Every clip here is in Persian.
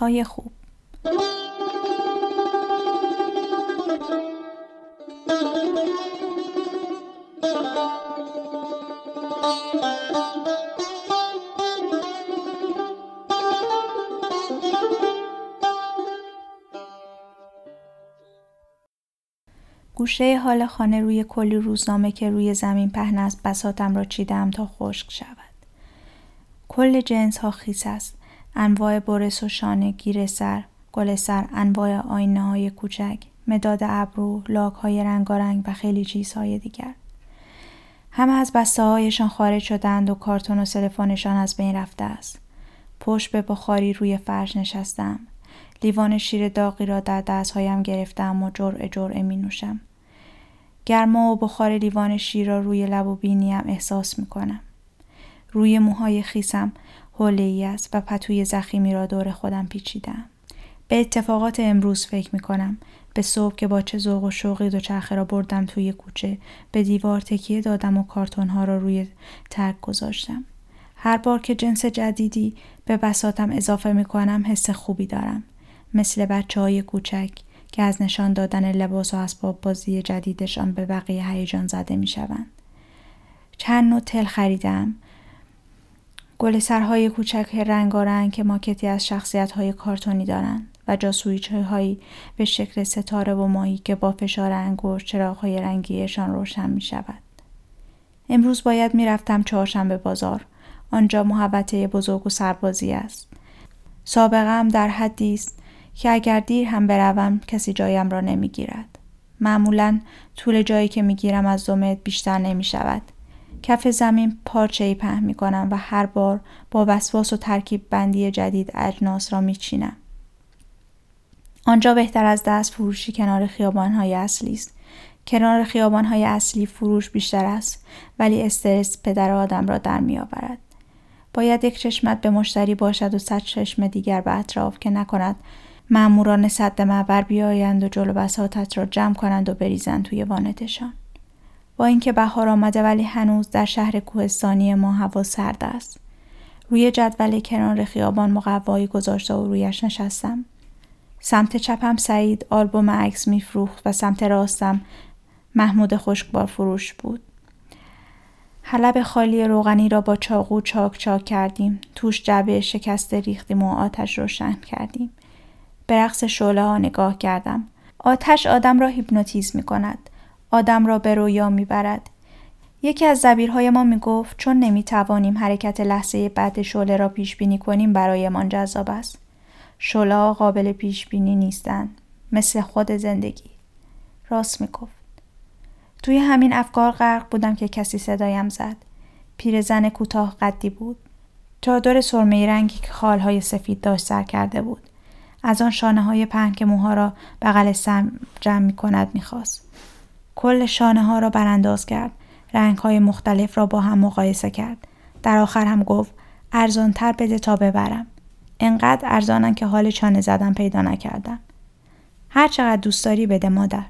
های خوب گوشه حال خانه روی کلی روزنامه که روی زمین پهن است بساتم را چیدم تا خشک شود. کل جنس ها خیس است. انواع برس و شانه گیر سر، گل سر، انواع آینه های کوچک، مداد ابرو، لاک های رنگارنگ و خیلی چیزهای دیگر. همه از بسته هایشان خارج شدند و کارتون و سلفونشان از بین رفته است. پشت به بخاری روی فرش نشستم. لیوان شیر داغی را در دستهایم گرفتم و جرعه جرعه می نوشم. گرما و بخار لیوان شیر را روی لب و بینیم احساس می کنم. روی موهای خیسم حوله است و پتوی زخیمی را دور خودم پیچیدم. به اتفاقات امروز فکر می کنم. به صبح که با چه ذوق و شوقی دوچرخه را بردم توی کوچه به دیوار تکیه دادم و کارتون ها را روی ترک گذاشتم. هر بار که جنس جدیدی به بساتم اضافه می کنم حس خوبی دارم. مثل بچه های کوچک که از نشان دادن لباس و اسباب بازی جدیدشان به بقیه هیجان زده می شوند. چند نوع تل خریدم. گل سرهای کوچک رنگارنگ که ماکتی از شخصیت های کارتونی دارند و جاسویچ هایی به شکل ستاره و ماهی که با فشار انگشت چراغ های رنگیشان روشن می شود. امروز باید می رفتم چهارشنبه بازار. آنجا محبته بزرگ و سربازی است. سابقه در حدی است که اگر دیر هم بروم کسی جایم را نمی‌گیرد. معمولا طول جایی که می‌گیرم از دو متر بیشتر نمی شود. کف زمین پارچه ای پهن می کنم و هر بار با وسواس و ترکیب بندی جدید اجناس را می چینم. آنجا بهتر از دست فروشی کنار خیابان های اصلی است. کنار خیابان های اصلی فروش بیشتر است ولی استرس پدر آدم را در می آورد. باید یک چشمت به مشتری باشد و صد چشم دیگر به اطراف که نکند ماموران صد معبر بیایند و جلو بساتت را جمع کنند و بریزند توی وانتشان. با اینکه بهار آمده ولی هنوز در شهر کوهستانی ما هوا سرد است. روی جدول کنار خیابان مقوایی گذاشته و رویش نشستم. سمت چپم سعید آلبوم عکس میفروخت و سمت راستم محمود خشکبار فروش بود. حلب خالی روغنی را با چاقو چاک چاک کردیم. توش جعبه شکسته ریختیم و آتش روشن کردیم. به رقص شعله ها نگاه کردم. آتش آدم را هیپنوتیزم می کند. آدم را به رویا می برد. یکی از زبیرهای ما می گفت چون نمی توانیم حرکت لحظه بعد شعله را پیش بینی کنیم برایمان جذاب است. شعله قابل پیش بینی نیستند. مثل خود زندگی. راست می گفت. توی همین افکار غرق بودم که کسی صدایم زد. پیرزن کوتاه قدی بود. چادر سرمه رنگی که خالهای سفید داشت سر کرده بود. از آن شانه های پهن که موها را بغل سم جمع می کند می خواست. کل شانه ها را برانداز کرد. رنگ های مختلف را با هم مقایسه کرد. در آخر هم گفت ارزانتر بده تا ببرم. انقدر ارزانن که حال چانه زدن پیدا نکردم. هر چقدر دوست داری بده مادر.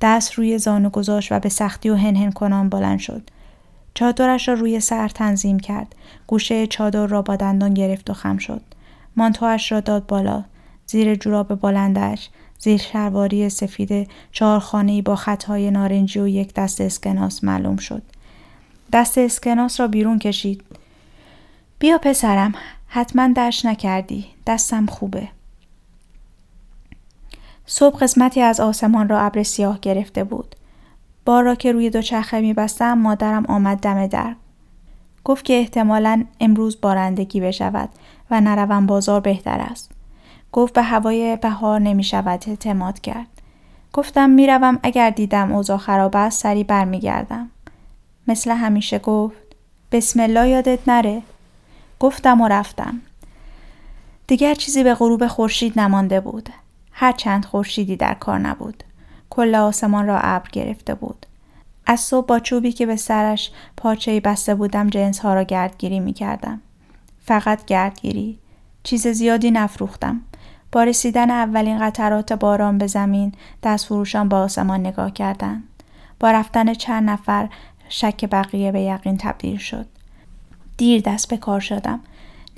دست روی زانو گذاشت و به سختی و هنهن کنان بلند شد. چادرش را روی سر تنظیم کرد. گوشه چادر را با دندان گرفت و خم شد. مانتوهش را داد بالا. زیر جوراب بلندش زیر شرواری سفید چهارخانهای با خطهای نارنجی و یک دست اسکناس معلوم شد. دست اسکناس را بیرون کشید. بیا پسرم حتما درش نکردی دستم خوبه. صبح قسمتی از آسمان را ابر سیاه گرفته بود. بار را که روی دوچرخه می بستم مادرم آمد دم در. گفت که احتمالا امروز بارندگی بشود و نروم بازار بهتر است. گفت به هوای بهار نمی شود اعتماد کرد. گفتم می‌روم اگر دیدم اوضاع خراب است سری برمیگردم. مثل همیشه گفت بسم الله یادت نره. گفتم و رفتم. دیگر چیزی به غروب خورشید نمانده بود. هر چند خورشیدی در کار نبود. کل آسمان را ابر گرفته بود. از صبح با چوبی که به سرش پاچه بسته بودم جنس ها را گردگیری می کردم. فقط گردگیری. چیز زیادی نفروختم. با رسیدن اولین قطرات باران به زمین دست فروشان با آسمان نگاه کردند. با رفتن چند نفر شک بقیه به یقین تبدیل شد. دیر دست به کار شدم.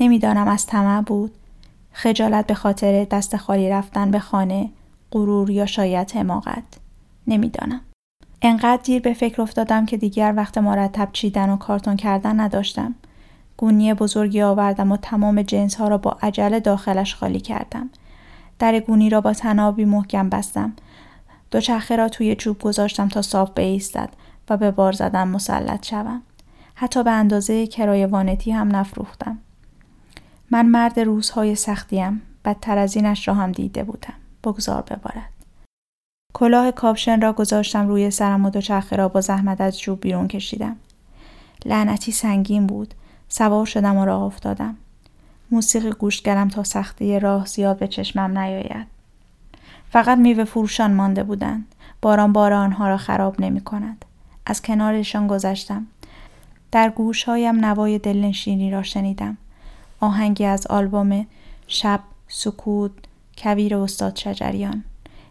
نمی‌دانم از طمع بود. خجالت به خاطر دست خالی رفتن به خانه غرور یا شاید حماقت نمی‌دانم انقدر دیر به فکر افتادم که دیگر وقت مرتب چیدن و کارتون کردن نداشتم گونی بزرگی آوردم و تمام جنس ها را با عجله داخلش خالی کردم در گونی را با تنابی محکم بستم. دوچرخه را توی چوب گذاشتم تا صاف بایستد و به بار زدن مسلط شوم. حتی به اندازه کرایه وانتی هم نفروختم. من مرد روزهای سختیم. بدتر از اینش را هم دیده بودم. بگذار ببارد. کلاه کاپشن را گذاشتم روی سرم و دوچرخه را با زحمت از جوب بیرون کشیدم. لعنتی سنگین بود. سوار شدم و راه افتادم. موسیقی گوش کردم تا سختی راه زیاد به چشمم نیاید. فقط میوه فروشان مانده بودند. باران بار آنها را خراب نمی کند. از کنارشان گذشتم. در گوشهایم نوای دلنشینی را شنیدم. آهنگی از آلبوم شب سکوت کویر استاد شجریان.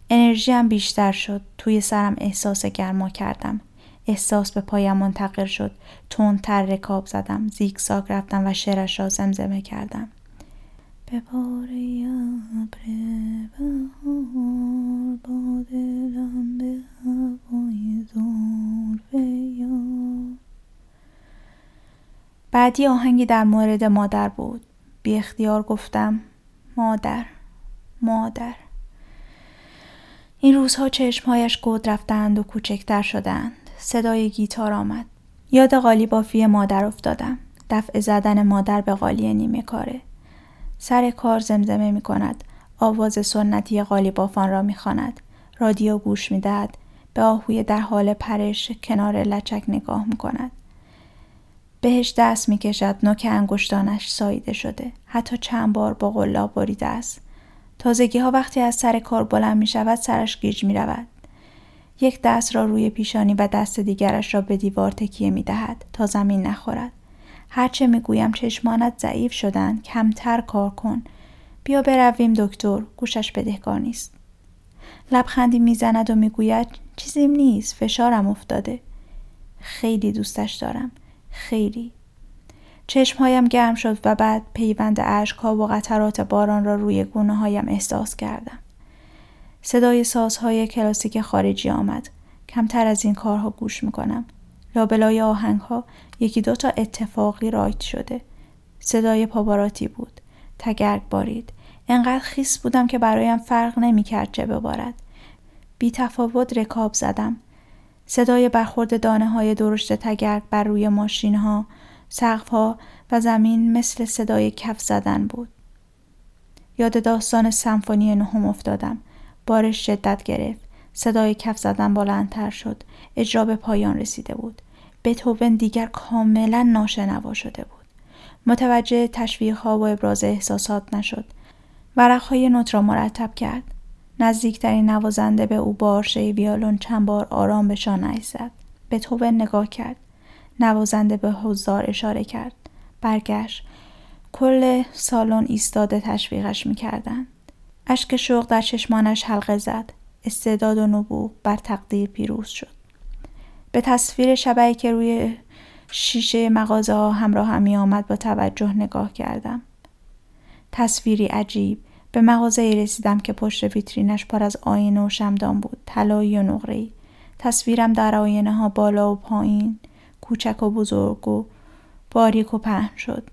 انرژیم بیشتر شد. توی سرم احساس گرما کردم. احساس به پایم منتقل شد. تندتر رکاب زدم. زیگزاگ رفتم و شعرش را زمزمه کردم. ابر به هوای بعدی آهنگی در مورد مادر بود. بی اختیار گفتم مادر مادر. این روزها چشمهایش گود رفتند و کوچکتر شدند. صدای گیتار آمد یاد قالی بافی مادر افتادم دفع زدن مادر به قالی نیمه کاره سر کار زمزمه می کند آواز سنتی قالی بافان را می خاند. رادیو گوش می دهد. به آهوی در حال پرش کنار لچک نگاه می کند. بهش دست می کشد نوک انگشتانش ساییده شده. حتی چند بار با قلاب بریده است. تازگی ها وقتی از سر کار بلند می شود سرش گیج می رود. یک دست را روی پیشانی و دست دیگرش را به دیوار تکیه می دهد تا زمین نخورد. هرچه می گویم چشمانت ضعیف شدن کمتر کار کن. بیا برویم دکتر گوشش بدهکار نیست. لبخندی می‌زند و می‌گوید چیزیم نیست فشارم افتاده. خیلی دوستش دارم. خیلی. چشمهایم گرم شد و بعد پیوند اشکها و قطرات باران را روی گونه هایم احساس کردم. صدای سازهای کلاسیک خارجی آمد. کمتر از این کارها گوش می‌کنم. لابلای آهنگ ها یکی دو تا اتفاقی رایت شده. صدای پاواراتی بود. تگرگ بارید. انقدر خیس بودم که برایم فرق نمی‌کرد چه ببارد. بی تفاوت رکاب زدم. صدای برخورد دانه های درشت تگرگ بر روی ماشین ها، سقف ها و زمین مثل صدای کف زدن بود. یاد داستان سمفونی نهم افتادم. بارش شدت گرفت. صدای کف زدن بلندتر شد. اجرا به پایان رسیده بود. بتوون دیگر کاملا ناشنوا شده بود. متوجه تشویق ها و ابراز احساسات نشد. ورقهای نوت را مرتب کرد. نزدیکترین نوازنده به او با ویالون چند بار آرام به شانه زد. بتوون نگاه کرد. نوازنده به حضار اشاره کرد. برگشت. کل سالن ایستاده تشویقش می‌کردند. اشک شوق در چشمانش حلقه زد. استعداد و نبوغ بر تقدیر پیروز شد. به تصویر شبهی که روی شیشه مغازه ها همراه هم می آمد با توجه نگاه کردم. تصویری عجیب. به مغازه رسیدم که پشت ویترینش پر از آینه و شمدان بود. طلایی و نقره‌ای. تصویرم در آینه ها بالا و پایین. کوچک و بزرگ و باریک و پهن شد.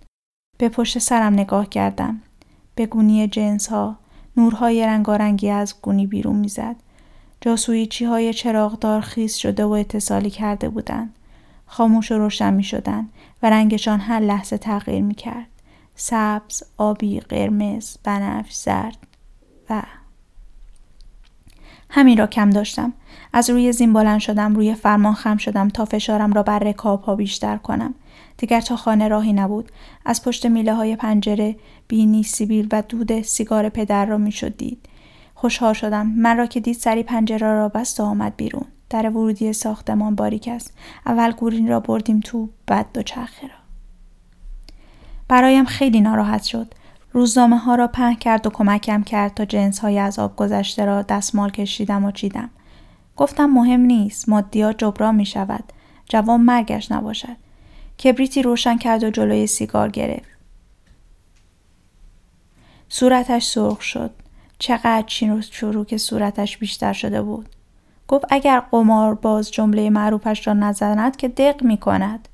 به پشت سرم نگاه کردم. به گونی جنس ها نورهای رنگارنگی از گونی بیرون می‌زد جاسویچی های چراغدار خیس شده و اتصالی کرده بودند خاموش و روشن می شدن و رنگشان هر لحظه تغییر می کرد. سبز، آبی، قرمز، بنفش، زرد و همین را کم داشتم. از روی زین بلند شدم روی فرمان خم شدم تا فشارم را بر رکاب ها بیشتر کنم. دیگر تا خانه راهی نبود. از پشت میله های پنجره بینی سیبیل و دود سیگار پدر را می‌شد دید. خوشحال شدم. من را که دید سری پنجره را بست و آمد بیرون. در ورودی ساختمان باریک است. اول گورین را بردیم تو بعد دو چرخه را. برایم خیلی ناراحت شد. روزنامه ها را پهن کرد و کمکم کرد تا جنس های از آب گذشته را دستمال کشیدم و چیدم. گفتم مهم نیست. مادیات جبران می شود. جوان مرگش نباشد. کبریتی روشن کرد و جلوی سیگار گرفت. صورتش سرخ شد چقدر چین و چروک صورتش بیشتر شده بود گفت اگر قمار باز جمله معروفش را نزند که دق می کند.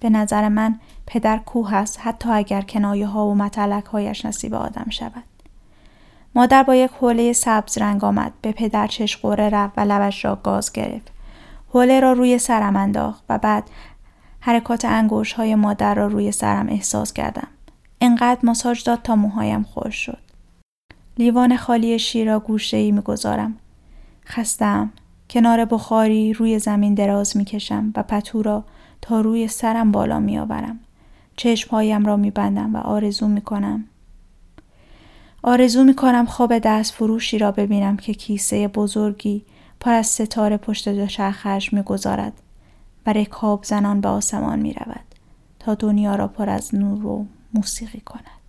به نظر من پدر کوه است حتی اگر کنایه ها و متلک هایش نصیب آدم شود. مادر با یک حوله سبز رنگ آمد به پدر چشقوره رفت و لبش را گاز گرفت. حوله را روی سرم انداخت و بعد حرکات انگوش های مادر را روی سرم احساس کردم. انقدر ماساژ داد تا موهایم خوش شد. لیوان خالی شیر را گوشه ای می گذارم. خستم. کنار بخاری روی زمین دراز می کشم و پتو را تا روی سرم بالا می آورم. چشمهایم را می بندم و آرزو می کنم. آرزو می کنم خواب دست فروشی را ببینم که کیسه بزرگی پر از ستاره پشت دوچرخش می گذارد و رکاب زنان به آسمان می رود تا دنیا را پر از نور و موسیقی کند.